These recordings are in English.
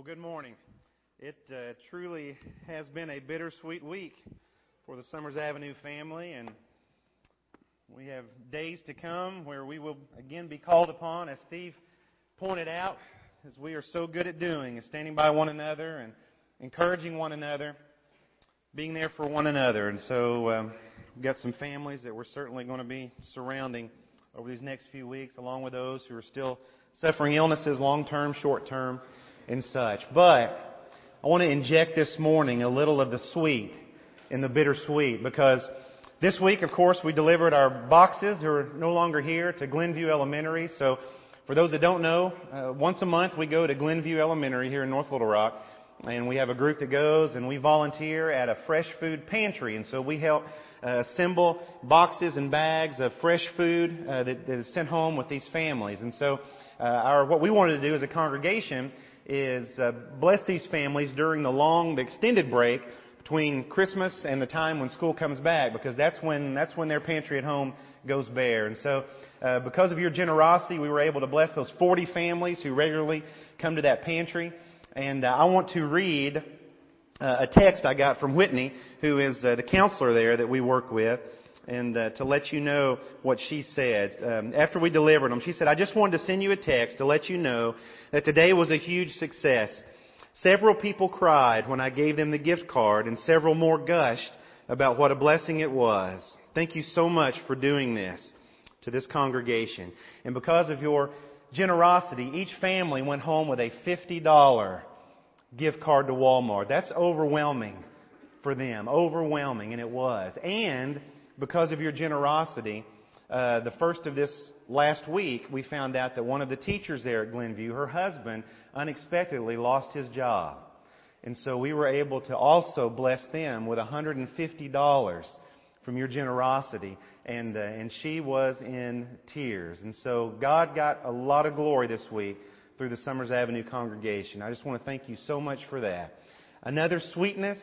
Well, good morning. It uh, truly has been a bittersweet week for the Summers Avenue family, and we have days to come where we will again be called upon, as Steve pointed out, as we are so good at doing, is standing by one another and encouraging one another, being there for one another. And so um, we've got some families that we're certainly going to be surrounding over these next few weeks, along with those who are still suffering illnesses, long term, short term and such. But I want to inject this morning a little of the sweet in the bittersweet because this week, of course, we delivered our boxes who are no longer here to Glenview Elementary. So for those that don't know, uh, once a month we go to Glenview Elementary here in North Little Rock and we have a group that goes and we volunteer at a fresh food pantry. And so we help uh, assemble boxes and bags of fresh food uh, that, that is sent home with these families. And so uh, our, what we wanted to do as a congregation is uh, bless these families during the long, the extended break between Christmas and the time when school comes back, because that's when that's when their pantry at home goes bare. And so, uh, because of your generosity, we were able to bless those 40 families who regularly come to that pantry. And uh, I want to read uh, a text I got from Whitney, who is uh, the counselor there that we work with and uh, to let you know what she said. Um, after we delivered them, she said, I just wanted to send you a text to let you know that today was a huge success. Several people cried when I gave them the gift card, and several more gushed about what a blessing it was. Thank you so much for doing this to this congregation. And because of your generosity, each family went home with a $50 gift card to Walmart. That's overwhelming for them. Overwhelming, and it was. And because of your generosity, uh, the first of this last week, we found out that one of the teachers there at Glenview, her husband, unexpectedly lost his job. And so we were able to also bless them with $150 from your generosity. And, uh, and she was in tears. And so God got a lot of glory this week through the Summers Avenue congregation. I just want to thank you so much for that. Another sweetness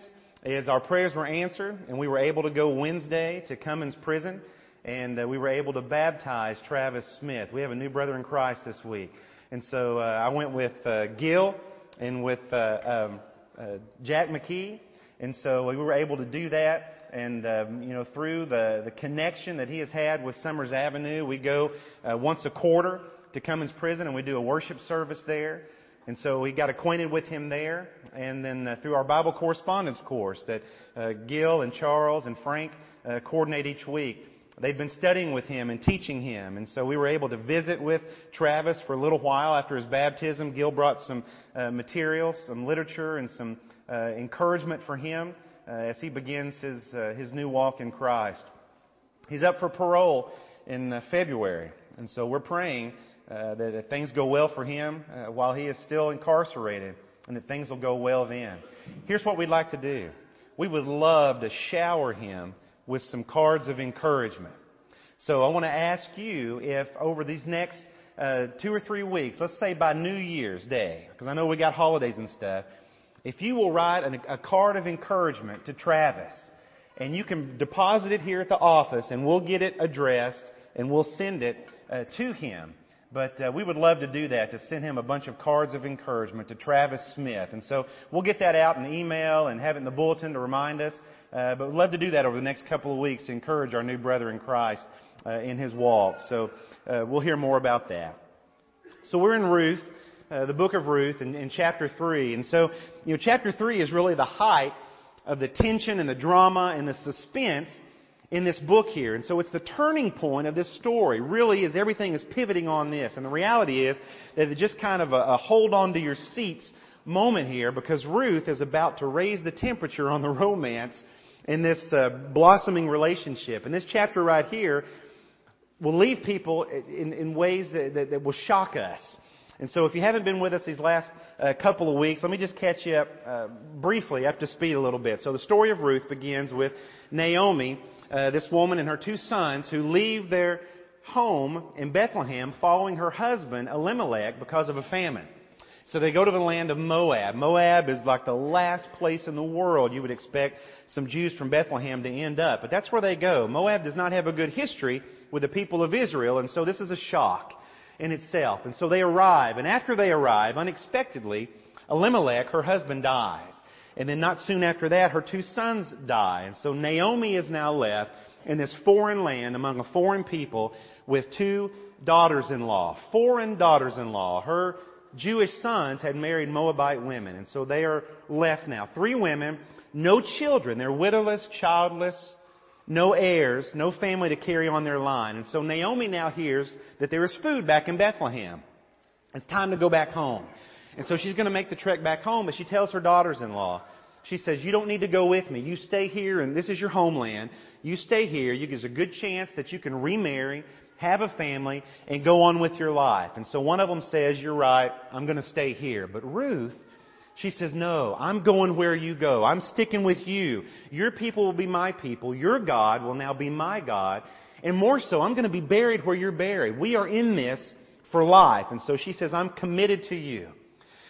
is our prayers were answered, and we were able to go Wednesday to Cummins Prison, and uh, we were able to baptize Travis Smith. We have a new brother in Christ this week. And so uh, I went with uh, Gil and with uh, um, uh, Jack McKee, and so we were able to do that. And um, you know, through the the connection that he has had with Summers Avenue, we go uh, once a quarter to Cummins Prison, and we do a worship service there. And so we got acquainted with him there, and then uh, through our Bible correspondence course that uh, Gil and Charles and Frank uh, coordinate each week. They've been studying with him and teaching him, and so we were able to visit with Travis for a little while after his baptism. Gil brought some uh, material, some literature, and some uh, encouragement for him uh, as he begins his uh, his new walk in Christ. He's up for parole in uh, February, and so we're praying uh, that, things go well for him uh, while he is still incarcerated, and that things will go well then. Here's what we'd like to do. We would love to shower him with some cards of encouragement. So I want to ask you if over these next uh, two or three weeks, let's say by New Year's Day, because I know we got holidays and stuff, if you will write a, a card of encouragement to Travis, and you can deposit it here at the office, and we'll get it addressed, and we'll send it uh, to him. But uh, we would love to do that, to send him a bunch of cards of encouragement to Travis Smith. And so we'll get that out in email and have it in the bulletin to remind us. Uh, but we'd love to do that over the next couple of weeks to encourage our new brother in Christ uh, in his walk. So uh, we'll hear more about that. So we're in Ruth, uh, the book of Ruth, in, in chapter 3. And so, you know, chapter 3 is really the height of the tension and the drama and the suspense in this book here. And so it's the turning point of this story. Really is everything is pivoting on this. And the reality is that it's just kind of a, a hold on to your seats moment here because Ruth is about to raise the temperature on the romance in this uh, blossoming relationship. And this chapter right here will leave people in, in ways that, that, that will shock us. And so if you haven't been with us these last uh, couple of weeks, let me just catch you up uh, briefly up to speed a little bit. So the story of Ruth begins with Naomi uh, this woman and her two sons who leave their home in Bethlehem following her husband Elimelech because of a famine. So they go to the land of Moab. Moab is like the last place in the world you would expect some Jews from Bethlehem to end up. But that's where they go. Moab does not have a good history with the people of Israel, and so this is a shock in itself. And so they arrive, and after they arrive, unexpectedly, Elimelech, her husband, dies. And then not soon after that, her two sons die. And so Naomi is now left in this foreign land among a foreign people with two daughters-in-law, foreign daughters-in-law. Her Jewish sons had married Moabite women, and so they are left now. Three women, no children. They're widowless, childless, no heirs, no family to carry on their line. And so Naomi now hears that there is food back in Bethlehem. It's time to go back home. And so she's going to make the trek back home, but she tells her daughters-in-law, she says, you don't need to go with me. You stay here and this is your homeland. You stay here. You, there's a good chance that you can remarry, have a family, and go on with your life. And so one of them says, you're right. I'm going to stay here. But Ruth, she says, no, I'm going where you go. I'm sticking with you. Your people will be my people. Your God will now be my God. And more so, I'm going to be buried where you're buried. We are in this for life. And so she says, I'm committed to you.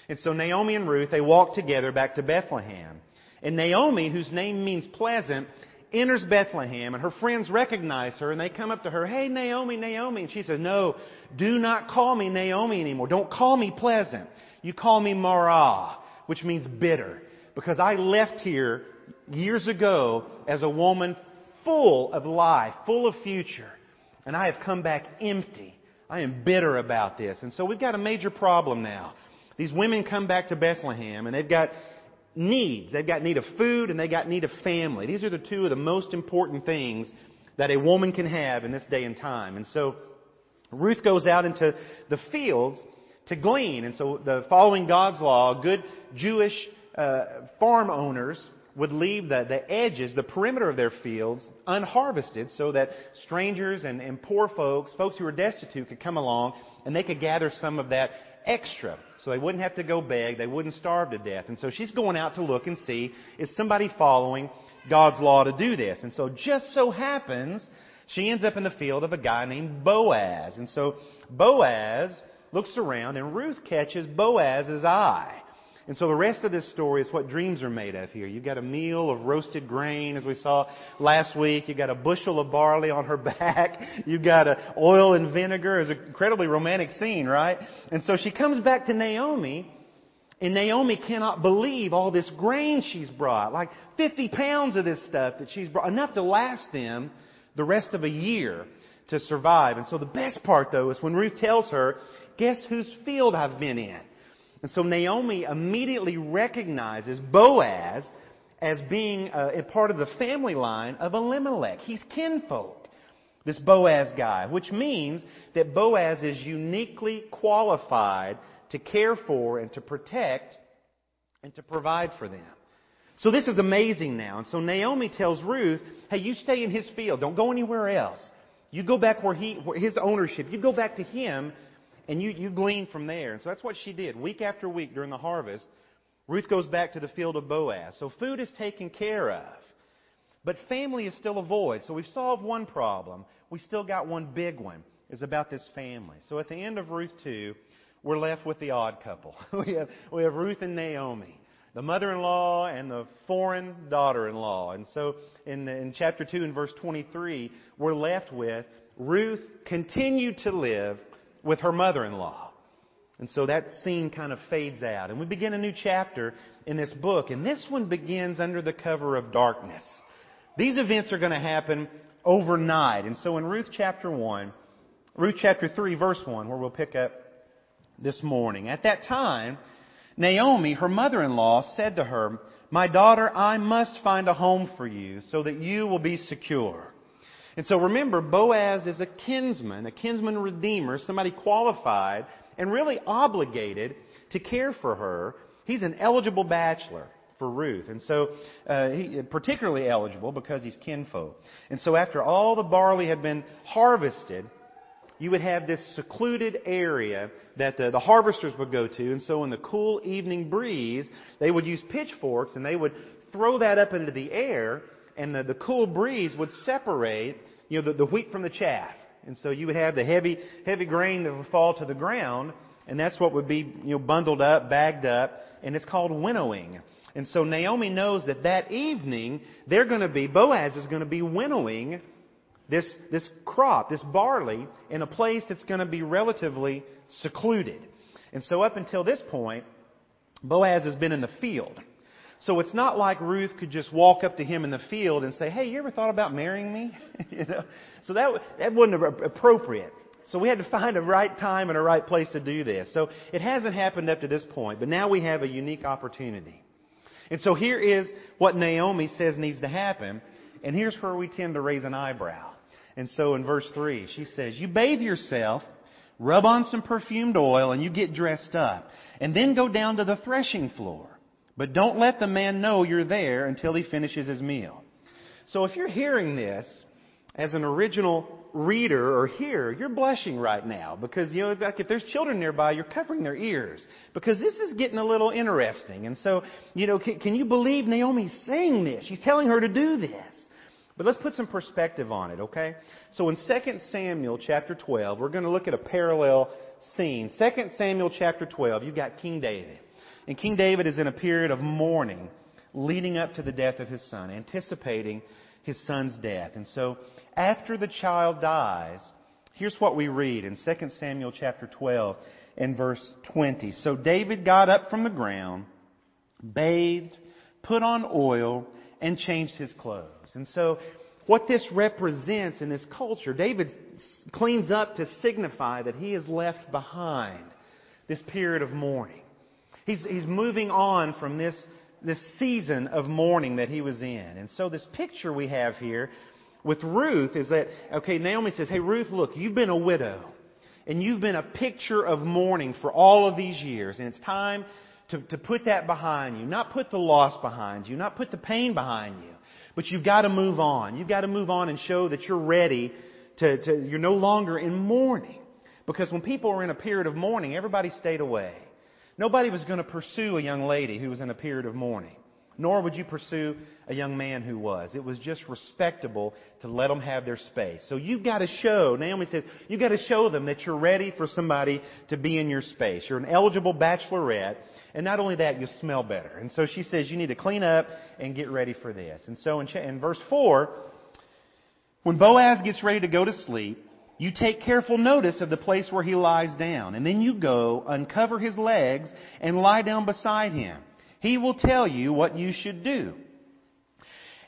And so Naomi and Ruth, they walk together back to Bethlehem. And Naomi, whose name means pleasant, enters Bethlehem and her friends recognize her and they come up to her, Hey Naomi, Naomi. And she says, No, do not call me Naomi anymore. Don't call me pleasant. You call me Mara, which means bitter. Because I left here years ago as a woman full of life, full of future. And I have come back empty. I am bitter about this. And so we've got a major problem now. These women come back to Bethlehem and they've got needs. They've got need of food and they've got need of family. These are the two of the most important things that a woman can have in this day and time. And so Ruth goes out into the fields to glean. And so the following God's law, good Jewish uh, farm owners would leave the, the edges, the perimeter of their fields unharvested so that strangers and, and poor folks, folks who were destitute could come along and they could gather some of that extra. So they wouldn't have to go beg. They wouldn't starve to death. And so she's going out to look and see, is somebody following God's law to do this? And so just so happens, she ends up in the field of a guy named Boaz. And so Boaz looks around and Ruth catches Boaz's eye. And so the rest of this story is what dreams are made of here. You've got a meal of roasted grain, as we saw last week. You've got a bushel of barley on her back. You've got a oil and vinegar. It's an incredibly romantic scene, right? And so she comes back to Naomi, and Naomi cannot believe all this grain she's brought. Like 50 pounds of this stuff that she's brought. Enough to last them the rest of a year to survive. And so the best part, though, is when Ruth tells her, guess whose field I've been in? And so Naomi immediately recognizes Boaz as being a, a part of the family line of Elimelech. He's kinfolk, this Boaz guy, which means that Boaz is uniquely qualified to care for and to protect and to provide for them. So this is amazing now. And so Naomi tells Ruth, hey, you stay in his field. Don't go anywhere else. You go back where he, where his ownership. You go back to him and you, you glean from there. And so that's what she did. Week after week during the harvest, Ruth goes back to the field of Boaz. So food is taken care of. But family is still a void. So we've solved one problem. We still got one big one. Is about this family. So at the end of Ruth 2, we're left with the odd couple. we have, we have Ruth and Naomi the mother-in-law and the foreign daughter-in-law. And so in, in chapter 2 and verse 23, we're left with Ruth continued to live with her mother-in-law. And so that scene kind of fades out. And we begin a new chapter in this book. And this one begins under the cover of darkness. These events are going to happen overnight. And so in Ruth chapter 1, Ruth chapter 3 verse 1, where we'll pick up this morning. At that time, Naomi, her mother-in-law, said to her, My daughter, I must find a home for you so that you will be secure. And so remember, Boaz is a kinsman, a kinsman redeemer, somebody qualified and really obligated to care for her. He's an eligible bachelor for Ruth. And so, uh, he, particularly eligible because he's kinfolk. And so after all the barley had been harvested, you would have this secluded area that the, the harvesters would go to. And so in the cool evening breeze, they would use pitchforks and they would throw that up into the air and the, the cool breeze would separate, you know, the, the wheat from the chaff. And so you would have the heavy, heavy grain that would fall to the ground, and that's what would be, you know, bundled up, bagged up, and it's called winnowing. And so Naomi knows that that evening they're going to be, Boaz is going to be winnowing this, this crop, this barley, in a place that's going to be relatively secluded. And so up until this point, Boaz has been in the field. So it's not like Ruth could just walk up to him in the field and say, "Hey, you ever thought about marrying me?" you know, so that that wasn't appropriate. So we had to find a right time and a right place to do this. So it hasn't happened up to this point, but now we have a unique opportunity. And so here is what Naomi says needs to happen, and here's where we tend to raise an eyebrow. And so in verse 3, she says, You bathe yourself, rub on some perfumed oil, and you get dressed up, and then go down to the threshing floor. But don't let the man know you're there until he finishes his meal. So if you're hearing this as an original reader or hearer, you're blushing right now because, you know, like if there's children nearby, you're covering their ears because this is getting a little interesting. And so, you know, can, can you believe Naomi's saying this? She's telling her to do this. But let's put some perspective on it, okay? So in 2 Samuel chapter 12, we're going to look at a parallel scene. 2 Samuel chapter 12, you've got King David. And King David is in a period of mourning leading up to the death of his son, anticipating his son's death. And so after the child dies, here's what we read in 2 Samuel chapter 12 and verse 20. So David got up from the ground, bathed, put on oil, and changed his clothes. And so what this represents in this culture, David cleans up to signify that he has left behind this period of mourning. He's, he's moving on from this this season of mourning that he was in. And so this picture we have here with Ruth is that, okay, Naomi says, hey, Ruth, look, you've been a widow. And you've been a picture of mourning for all of these years. And it's time to, to put that behind you. Not put the loss behind you. Not put the pain behind you. But you've got to move on. You've got to move on and show that you're ready to, to you're no longer in mourning. Because when people are in a period of mourning, everybody stayed away. Nobody was going to pursue a young lady who was in a period of mourning, nor would you pursue a young man who was. It was just respectable to let them have their space. So you've got to show, Naomi says, you've got to show them that you're ready for somebody to be in your space. You're an eligible bachelorette, and not only that, you smell better. And so she says you need to clean up and get ready for this. And so in, in verse 4, when Boaz gets ready to go to sleep, you take careful notice of the place where he lies down, and then you go, uncover his legs, and lie down beside him. He will tell you what you should do.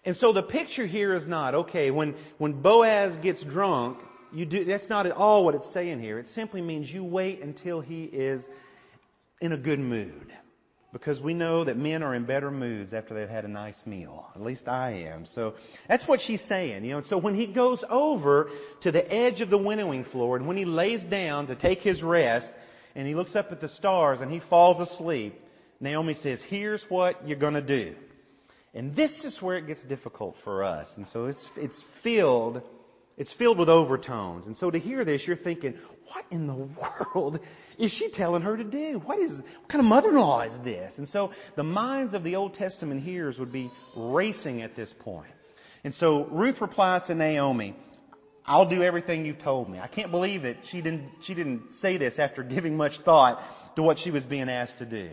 And so the picture here is not, okay, when, when Boaz gets drunk, you do, that's not at all what it's saying here. It simply means you wait until he is in a good mood. Because we know that men are in better moods after they've had a nice meal. At least I am. So that's what she's saying. You know, so when he goes over to the edge of the winnowing floor and when he lays down to take his rest and he looks up at the stars and he falls asleep, Naomi says, here's what you're going to do. And this is where it gets difficult for us. And so it's, it's filled it's filled with overtones. And so to hear this, you're thinking, what in the world is she telling her to do? What is, what kind of mother-in-law is this? And so the minds of the Old Testament hearers would be racing at this point. And so Ruth replies to Naomi, I'll do everything you've told me. I can't believe it. She didn't, she didn't say this after giving much thought to what she was being asked to do.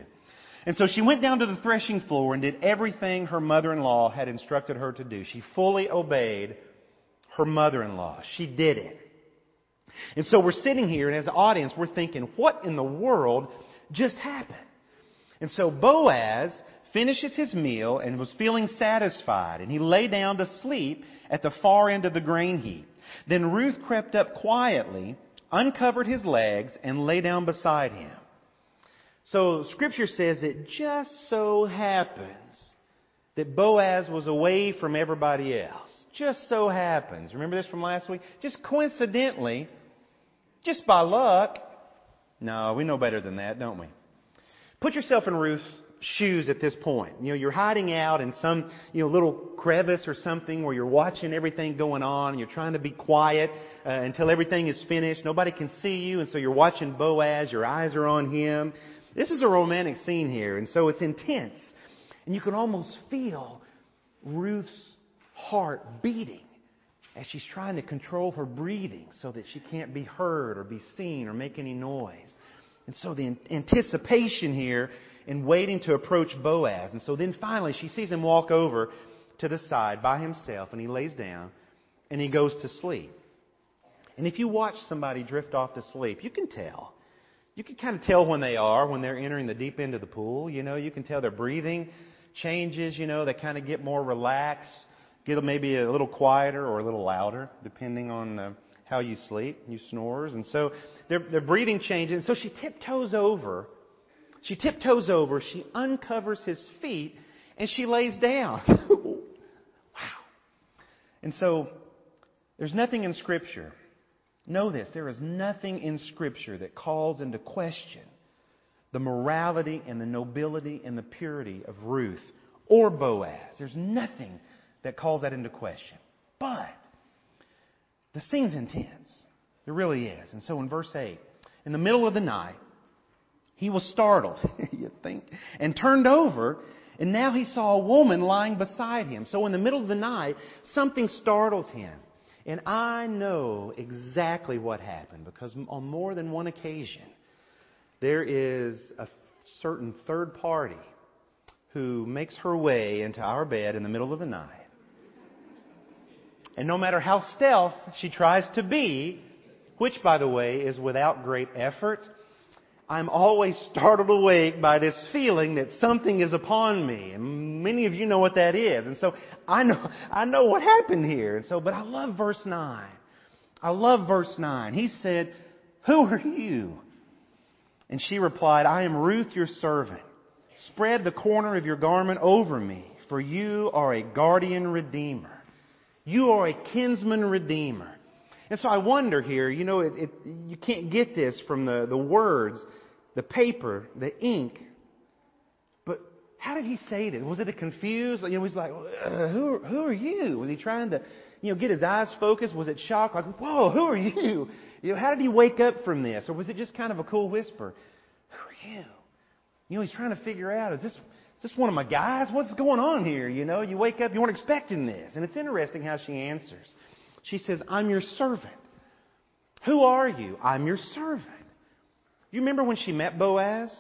And so she went down to the threshing floor and did everything her mother-in-law had instructed her to do. She fully obeyed her mother-in-law. She did it. And so we're sitting here, and as an audience, we're thinking, what in the world just happened? And so Boaz finishes his meal and was feeling satisfied, and he lay down to sleep at the far end of the grain heap. Then Ruth crept up quietly, uncovered his legs, and lay down beside him. So Scripture says it just so happens that Boaz was away from everybody else just so happens. Remember this from last week? Just coincidentally, just by luck. No, we know better than that, don't we? Put yourself in Ruth's shoes at this point. You know, you're hiding out in some, you know, little crevice or something where you're watching everything going on and you're trying to be quiet uh, until everything is finished. Nobody can see you and so you're watching Boaz, your eyes are on him. This is a romantic scene here and so it's intense. And you can almost feel Ruth's heart beating as she's trying to control her breathing so that she can't be heard or be seen or make any noise. And so the anticipation here in waiting to approach Boaz. And so then finally she sees him walk over to the side by himself and he lays down and he goes to sleep. And if you watch somebody drift off to sleep, you can tell. you can kind of tell when they are, when they're entering the deep end of the pool. You know, you can tell their breathing changes, you know, they kind of get more relaxed, get maybe a little quieter or a little louder, depending on uh, how you sleep, you snores. And so their, their breathing changes. And so she tiptoes over. She tiptoes over, she uncovers his feet, and she lays down. wow. And so there's nothing in Scripture Know this there is nothing in Scripture that calls into question the morality and the nobility and the purity of Ruth or Boaz. There's nothing that calls that into question. But the scene's intense. It really is. And so in verse 8, in the middle of the night, he was startled, you think, and turned over, and now he saw a woman lying beside him. So in the middle of the night, something startles him. And I know exactly what happened because on more than one occasion, there is a certain third party who makes her way into our bed in the middle of the night. And no matter how stealth she tries to be, which, by the way, is without great effort, I'm always startled awake by this feeling that something is upon me. And many of you know what that is. And so I know, I know what happened here. And so, but I love verse 9. I love verse 9. He said, Who are you? And she replied, I am Ruth, your servant. Spread the corner of your garment over me, for you are a guardian redeemer. You are a kinsman redeemer. And so I wonder here, you know, it, it, you can't get this from the, the words, the paper, the ink. But how did he say it? Was it a confused? You know, he's like, uh, who, who are you? Was he trying to, you know, get his eyes focused? Was it shock? Like, whoa, who are you? You know, how did he wake up from this? Or was it just kind of a cool whisper? Who are you? You know, he's trying to figure out, is this, is this one of my guys? What's going on here? You know, you wake up, you weren't expecting this. And it's interesting how she answers. She says, I'm your servant. Who are you? I'm your servant. You remember when she met Boaz?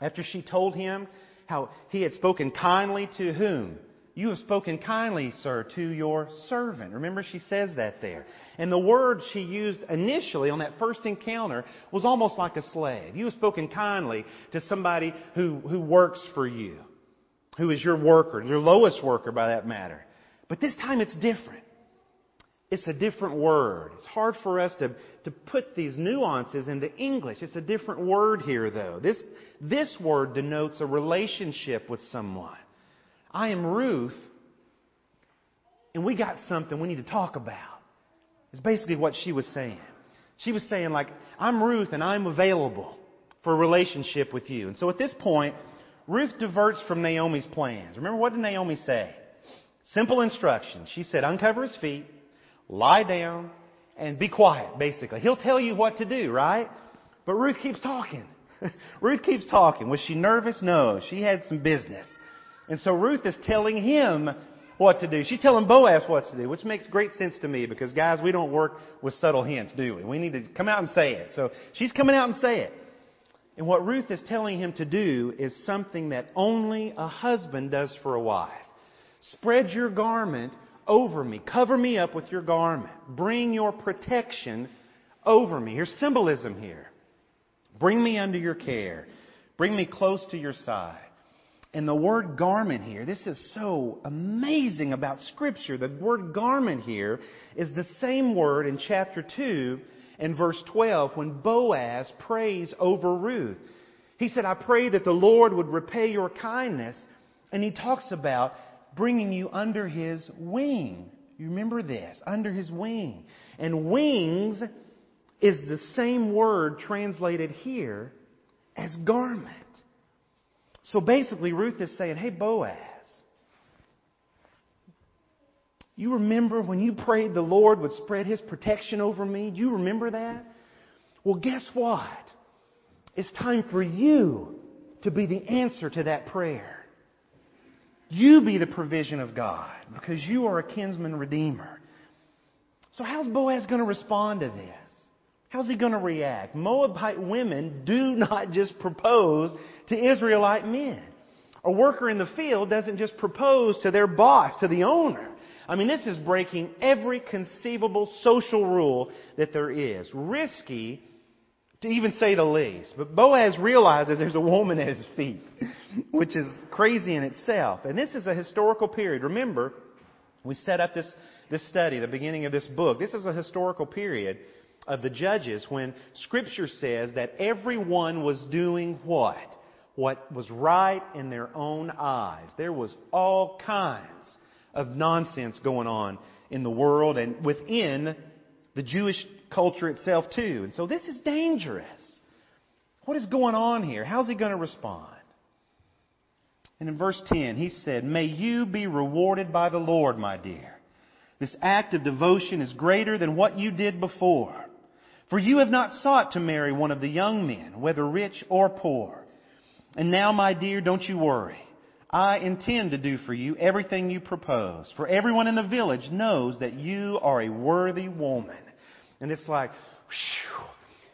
After she told him how he had spoken kindly to whom? You have spoken kindly, sir, to your servant. Remember, she says that there. And the word she used initially on that first encounter was almost like a slave. You have spoken kindly to somebody who, who works for you, who is your worker, your lowest worker by that matter. But this time it's different. It's a different word. It's hard for us to, to put these nuances into English. It's a different word here, though. This, this word denotes a relationship with someone. I am Ruth, and we got something we need to talk about. It's basically what she was saying. She was saying, like, I'm Ruth and I'm available for a relationship with you. And so at this point, Ruth diverts from Naomi's plans. Remember, what did Naomi say? Simple instructions. She said, uncover his feet, lie down, and be quiet, basically. He'll tell you what to do, right? But Ruth keeps talking. Ruth keeps talking. Was she nervous? No. She had some business. And so Ruth is telling him what to do. She's telling Boaz what to do, which makes great sense to me because guys, we don't work with subtle hints, do we? We need to come out and say it. So she's coming out and say it. And what Ruth is telling him to do is something that only a husband does for a wife. Spread your garment over me. Cover me up with your garment. Bring your protection over me. Here's symbolism here. Bring me under your care. Bring me close to your side. And the word garment here, this is so amazing about Scripture. The word garment here is the same word in chapter 2 and verse 12 when Boaz prays over Ruth. He said, I pray that the Lord would repay your kindness. And he talks about bringing you under his wing. You remember this? Under his wing. And wings is the same word translated here as garment. So basically, Ruth is saying, Hey, Boaz, you remember when you prayed the Lord would spread his protection over me? Do you remember that? Well, guess what? It's time for you to be the answer to that prayer. You be the provision of God because you are a kinsman redeemer. So, how's Boaz going to respond to this? How's he going to react? Moabite women do not just propose to Israelite men. A worker in the field doesn't just propose to their boss, to the owner. I mean, this is breaking every conceivable social rule that there is. Risky to even say the least. But Boaz realizes there's a woman at his feet, which is crazy in itself. And this is a historical period. Remember, we set up this, this study, the beginning of this book. This is a historical period of the judges when Scripture says that everyone was doing what? What was right in their own eyes. There was all kinds of nonsense going on in the world and within the Jewish culture itself too. And so this is dangerous. What is going on here? How's he going to respond? And in verse 10, he said, May you be rewarded by the Lord, my dear. This act of devotion is greater than what you did before. For you have not sought to marry one of the young men, whether rich or poor. And now, my dear, don't you worry. I intend to do for you everything you propose. For everyone in the village knows that you are a worthy woman. And it's like, whew,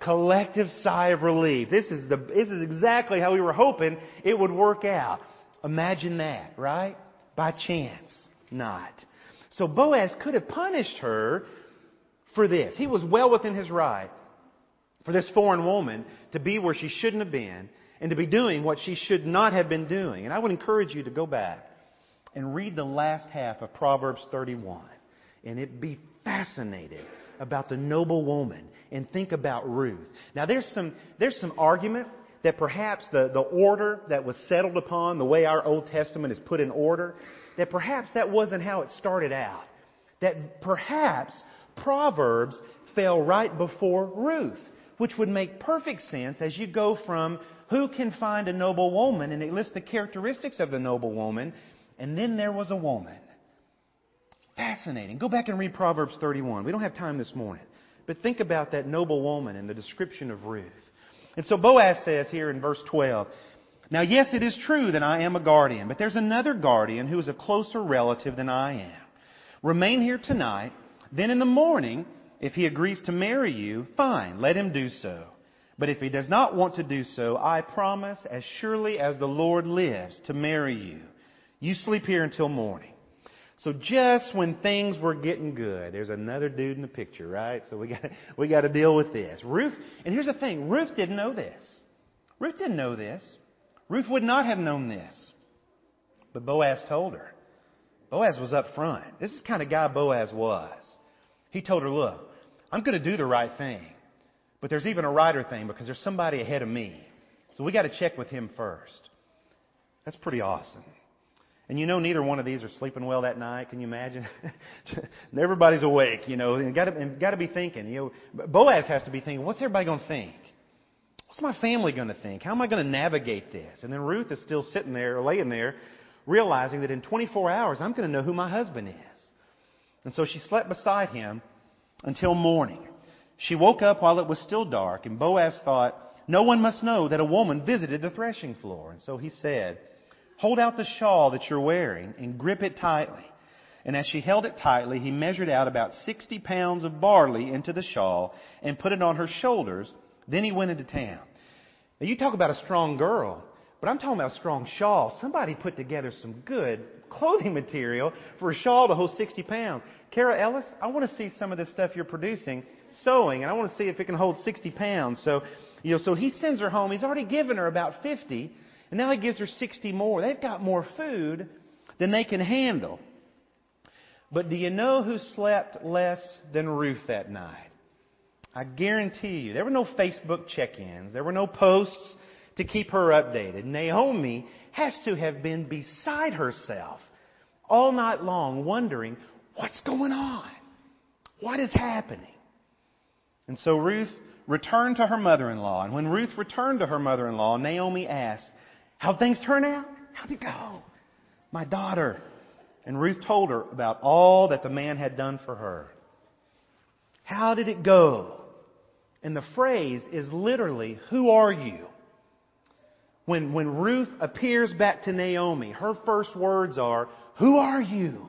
collective sigh of relief. This is the, this is exactly how we were hoping it would work out. Imagine that, right? By chance. Not. So Boaz could have punished her for this. He was well within his right for this foreign woman to be where she shouldn't have been and to be doing what she should not have been doing. And I would encourage you to go back and read the last half of Proverbs 31 and it be fascinated about the noble woman and think about Ruth. Now there's some, there's some argument that perhaps the, the order that was settled upon, the way our Old Testament is put in order, that perhaps that wasn't how it started out. That perhaps Proverbs fell right before Ruth, which would make perfect sense as you go from who can find a noble woman, and it lists the characteristics of the noble woman, and then there was a woman. Fascinating. Go back and read Proverbs 31. We don't have time this morning. But think about that noble woman and the description of Ruth. And so Boaz says here in verse 12, Now yes, it is true that I am a guardian, but there's another guardian who is a closer relative than I am. Remain here tonight, then in the morning, if he agrees to marry you, fine, let him do so. But if he does not want to do so, I promise, as surely as the Lord lives, to marry you. You sleep here until morning. So just when things were getting good, there's another dude in the picture, right? So we got we got to deal with this. Ruth, and here's the thing: Ruth didn't know this. Ruth didn't know this. Ruth would not have known this, but Boaz told her. Boaz was up front. This is the kind of guy Boaz was. He told her, "Look, I'm going to do the right thing, but there's even a righter thing because there's somebody ahead of me. So we got to check with him first." That's pretty awesome. And you know, neither one of these are sleeping well that night. Can you imagine? Everybody's awake, you know, and got to, got to be thinking. You know, Boaz has to be thinking, what's everybody going to think? What's my family going to think? How am I going to navigate this? And then Ruth is still sitting there, laying there, realizing that in 24 hours I'm going to know who my husband is. And so she slept beside him until morning. She woke up while it was still dark, and Boaz thought, no one must know that a woman visited the threshing floor. And so he said, Hold out the shawl that you're wearing and grip it tightly. And as she held it tightly, he measured out about 60 pounds of barley into the shawl and put it on her shoulders. Then he went into town. Now you talk about a strong girl, but I'm talking about strong shawl. Somebody put together some good clothing material for a shawl to hold 60 pounds. Kara Ellis, I want to see some of this stuff you're producing, sewing, and I want to see if it can hold 60 pounds. So, you know, so he sends her home. He's already given her about 50. And now he gives her 60 more. They've got more food than they can handle. But do you know who slept less than Ruth that night? I guarantee you, there were no Facebook check ins, there were no posts to keep her updated. Naomi has to have been beside herself all night long, wondering, what's going on? What is happening? And so Ruth returned to her mother in law. And when Ruth returned to her mother in law, Naomi asked, How'd things turn out? How'd it go? My daughter. And Ruth told her about all that the man had done for her. How did it go? And the phrase is literally, Who are you? When, when Ruth appears back to Naomi, her first words are, Who are you?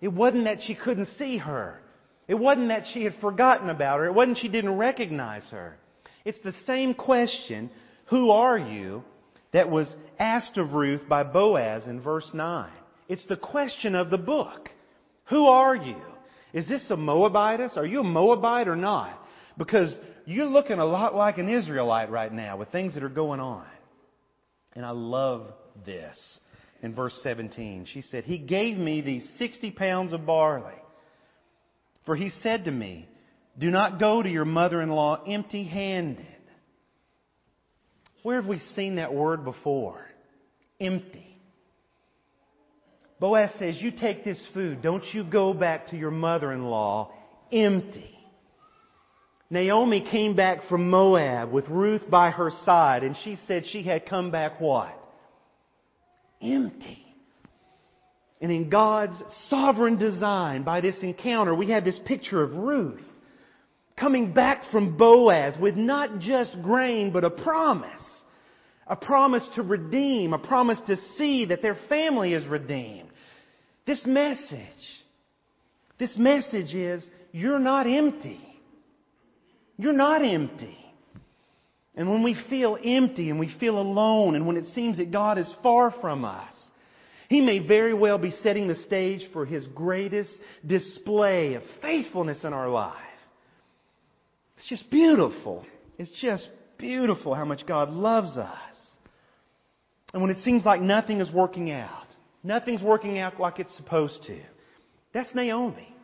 It wasn't that she couldn't see her. It wasn't that she had forgotten about her. It wasn't she didn't recognize her. It's the same question, Who are you? that was asked of Ruth by Boaz in verse 9. It's the question of the book. Who are you? Is this a Moabitess? Are you a Moabite or not? Because you're looking a lot like an Israelite right now with things that are going on. And I love this. In verse 17, she said, He gave me these 60 pounds of barley. For he said to me, Do not go to your mother in law empty handed. Where have we seen that word before? Empty. Boaz says, You take this food. Don't you go back to your mother in law empty. Naomi came back from Moab with Ruth by her side, and she said she had come back what? Empty. And in God's sovereign design, by this encounter, we have this picture of Ruth coming back from Boaz with not just grain, but a promise. A promise to redeem, a promise to see that their family is redeemed. This message, this message is, you're not empty. You're not empty. And when we feel empty and we feel alone and when it seems that God is far from us, He may very well be setting the stage for His greatest display of faithfulness in our life. It's just beautiful. It's just beautiful how much God loves us. And when it seems like nothing is working out, nothing's working out like it's supposed to, that's Naomi.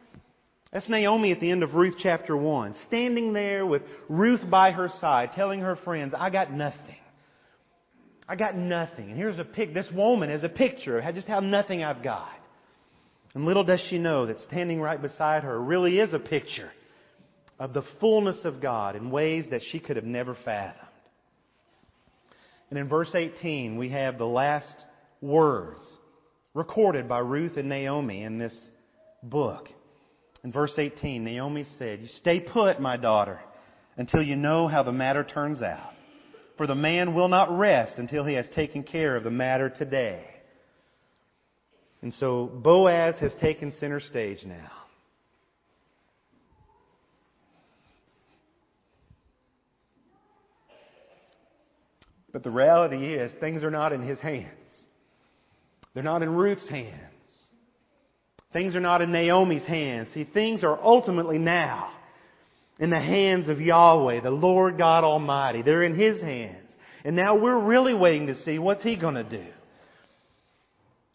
That's Naomi at the end of Ruth chapter 1, standing there with Ruth by her side, telling her friends, I got nothing. I got nothing. And here's a pic, this woman is a picture of just how nothing I've got. And little does she know that standing right beside her really is a picture of the fullness of God in ways that she could have never fathomed. And in verse 18, we have the last words recorded by Ruth and Naomi in this book. In verse 18, Naomi said, You stay put, my daughter, until you know how the matter turns out. For the man will not rest until he has taken care of the matter today. And so Boaz has taken center stage now. But the reality is, things are not in his hands. They're not in Ruth's hands. Things are not in Naomi's hands. See, things are ultimately now in the hands of Yahweh, the Lord God Almighty. They're in His hands. And now we're really waiting to see what's He going to do.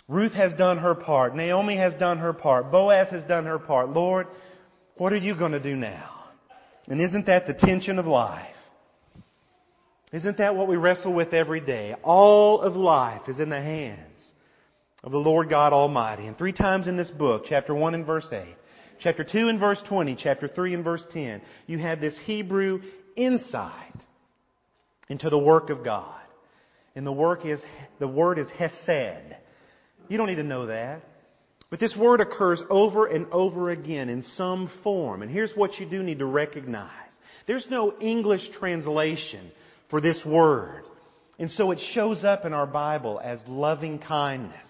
Ruth has done her part. Naomi has done her part. Boaz has done her part. Lord, what are you going to do now? And isn't that the tension of life? Isn't that what we wrestle with every day? All of life is in the hands of the Lord God Almighty. And three times in this book, chapter 1 and verse 8, chapter 2 and verse 20, chapter 3 and verse 10, you have this Hebrew insight into the work of God. And the work is, the word is hesed. You don't need to know that. But this word occurs over and over again in some form. And here's what you do need to recognize. There's no English translation for this word. And so it shows up in our Bible as loving kindness.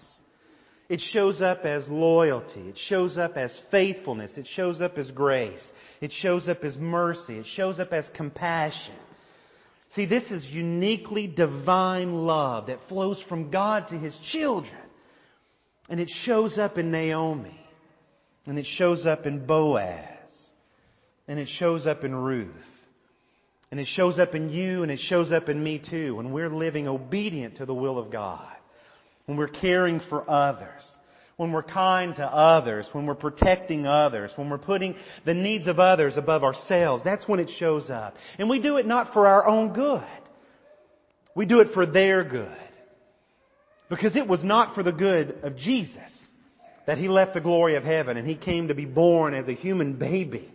It shows up as loyalty. It shows up as faithfulness. It shows up as grace. It shows up as mercy. It shows up as compassion. See, this is uniquely divine love that flows from God to His children. And it shows up in Naomi. And it shows up in Boaz. And it shows up in Ruth. And it shows up in you and it shows up in me too when we're living obedient to the will of God when we're caring for others, when we're kind to others, when we're protecting others, when we're putting the needs of others above ourselves. That's when it shows up. And we do it not for our own good. We do it for their good. Because it was not for the good of Jesus that He left the glory of heaven and He came to be born as a human baby.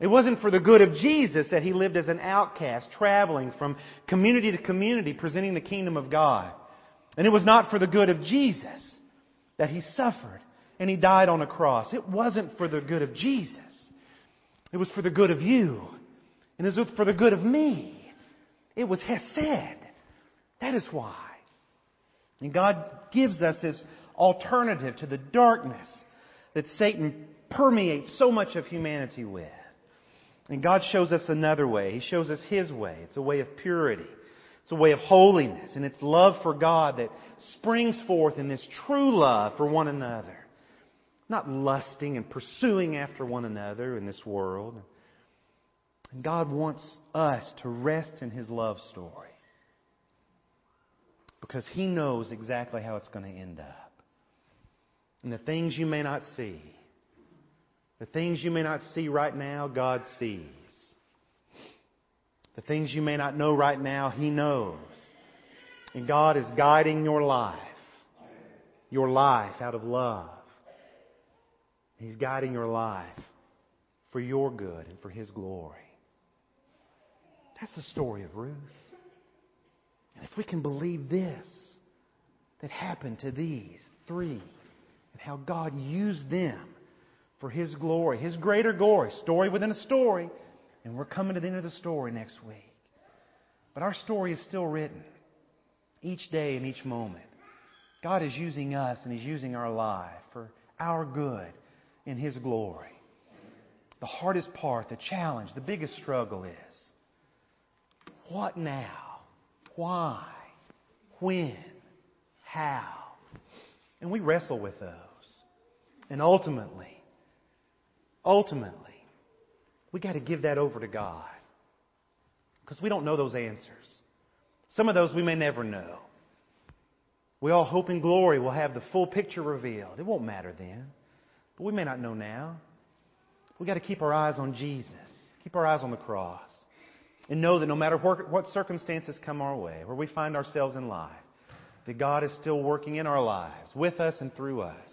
It wasn't for the good of Jesus that He lived as an outcast, traveling from community to community, presenting the kingdom of God. And it was not for the good of Jesus that he suffered and he died on a cross. It wasn't for the good of Jesus. It was for the good of you. And it was for the good of me. It was Hesed. That is why. And God gives us this alternative to the darkness that Satan permeates so much of humanity with. And God shows us another way. He shows us His way. It's a way of purity. It's a way of holiness, and it's love for God that springs forth in this true love for one another. Not lusting and pursuing after one another in this world. And God wants us to rest in His love story because He knows exactly how it's going to end up. And the things you may not see, the things you may not see right now, God sees. The things you may not know right now, He knows. And God is guiding your life, your life out of love. He's guiding your life for your good and for His glory. That's the story of Ruth. And if we can believe this, that happened to these three, and how God used them for His glory, His greater glory, story within a story, and we're coming to the end of the story next week. But our story is still written each day and each moment. God is using us and He's using our life for our good in His glory. The hardest part, the challenge, the biggest struggle is what now? Why? When? How? And we wrestle with those. And ultimately, ultimately, we got to give that over to God. Because we don't know those answers. Some of those we may never know. We all hope in glory we'll have the full picture revealed. It won't matter then. But we may not know now. We've got to keep our eyes on Jesus, keep our eyes on the cross, and know that no matter what circumstances come our way, where we find ourselves in life, that God is still working in our lives, with us and through us,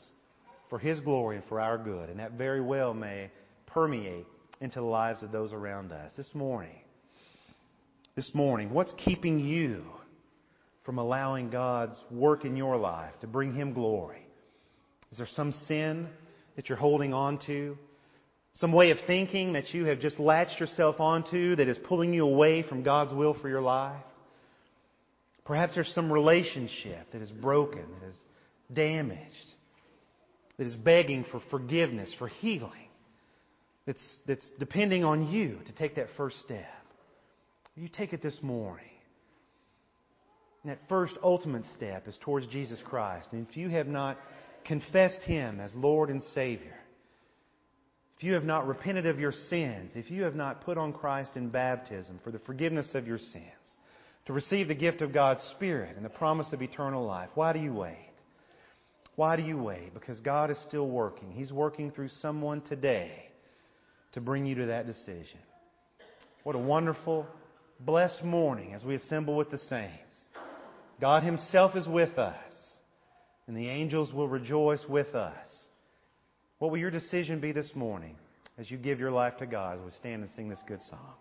for His glory and for our good. And that very well may permeate into the lives of those around us. This morning, this morning, what's keeping you from allowing God's work in your life to bring Him glory? Is there some sin that you're holding on to? Some way of thinking that you have just latched yourself onto that is pulling you away from God's will for your life? Perhaps there's some relationship that is broken, that is damaged, that is begging for forgiveness, for healing, that's, that's depending on you to take that first step. You take it this morning. And that first ultimate step is towards Jesus Christ. And if you have not confessed Him as Lord and Savior, if you have not repented of your sins, if you have not put on Christ in baptism for the forgiveness of your sins, to receive the gift of God's Spirit and the promise of eternal life, why do you wait? Why do you wait? Because God is still working. He's working through someone today to bring you to that decision. What a wonderful, blessed morning as we assemble with the saints. God Himself is with us, and the angels will rejoice with us. What will your decision be this morning as you give your life to God as we stand and sing this good song?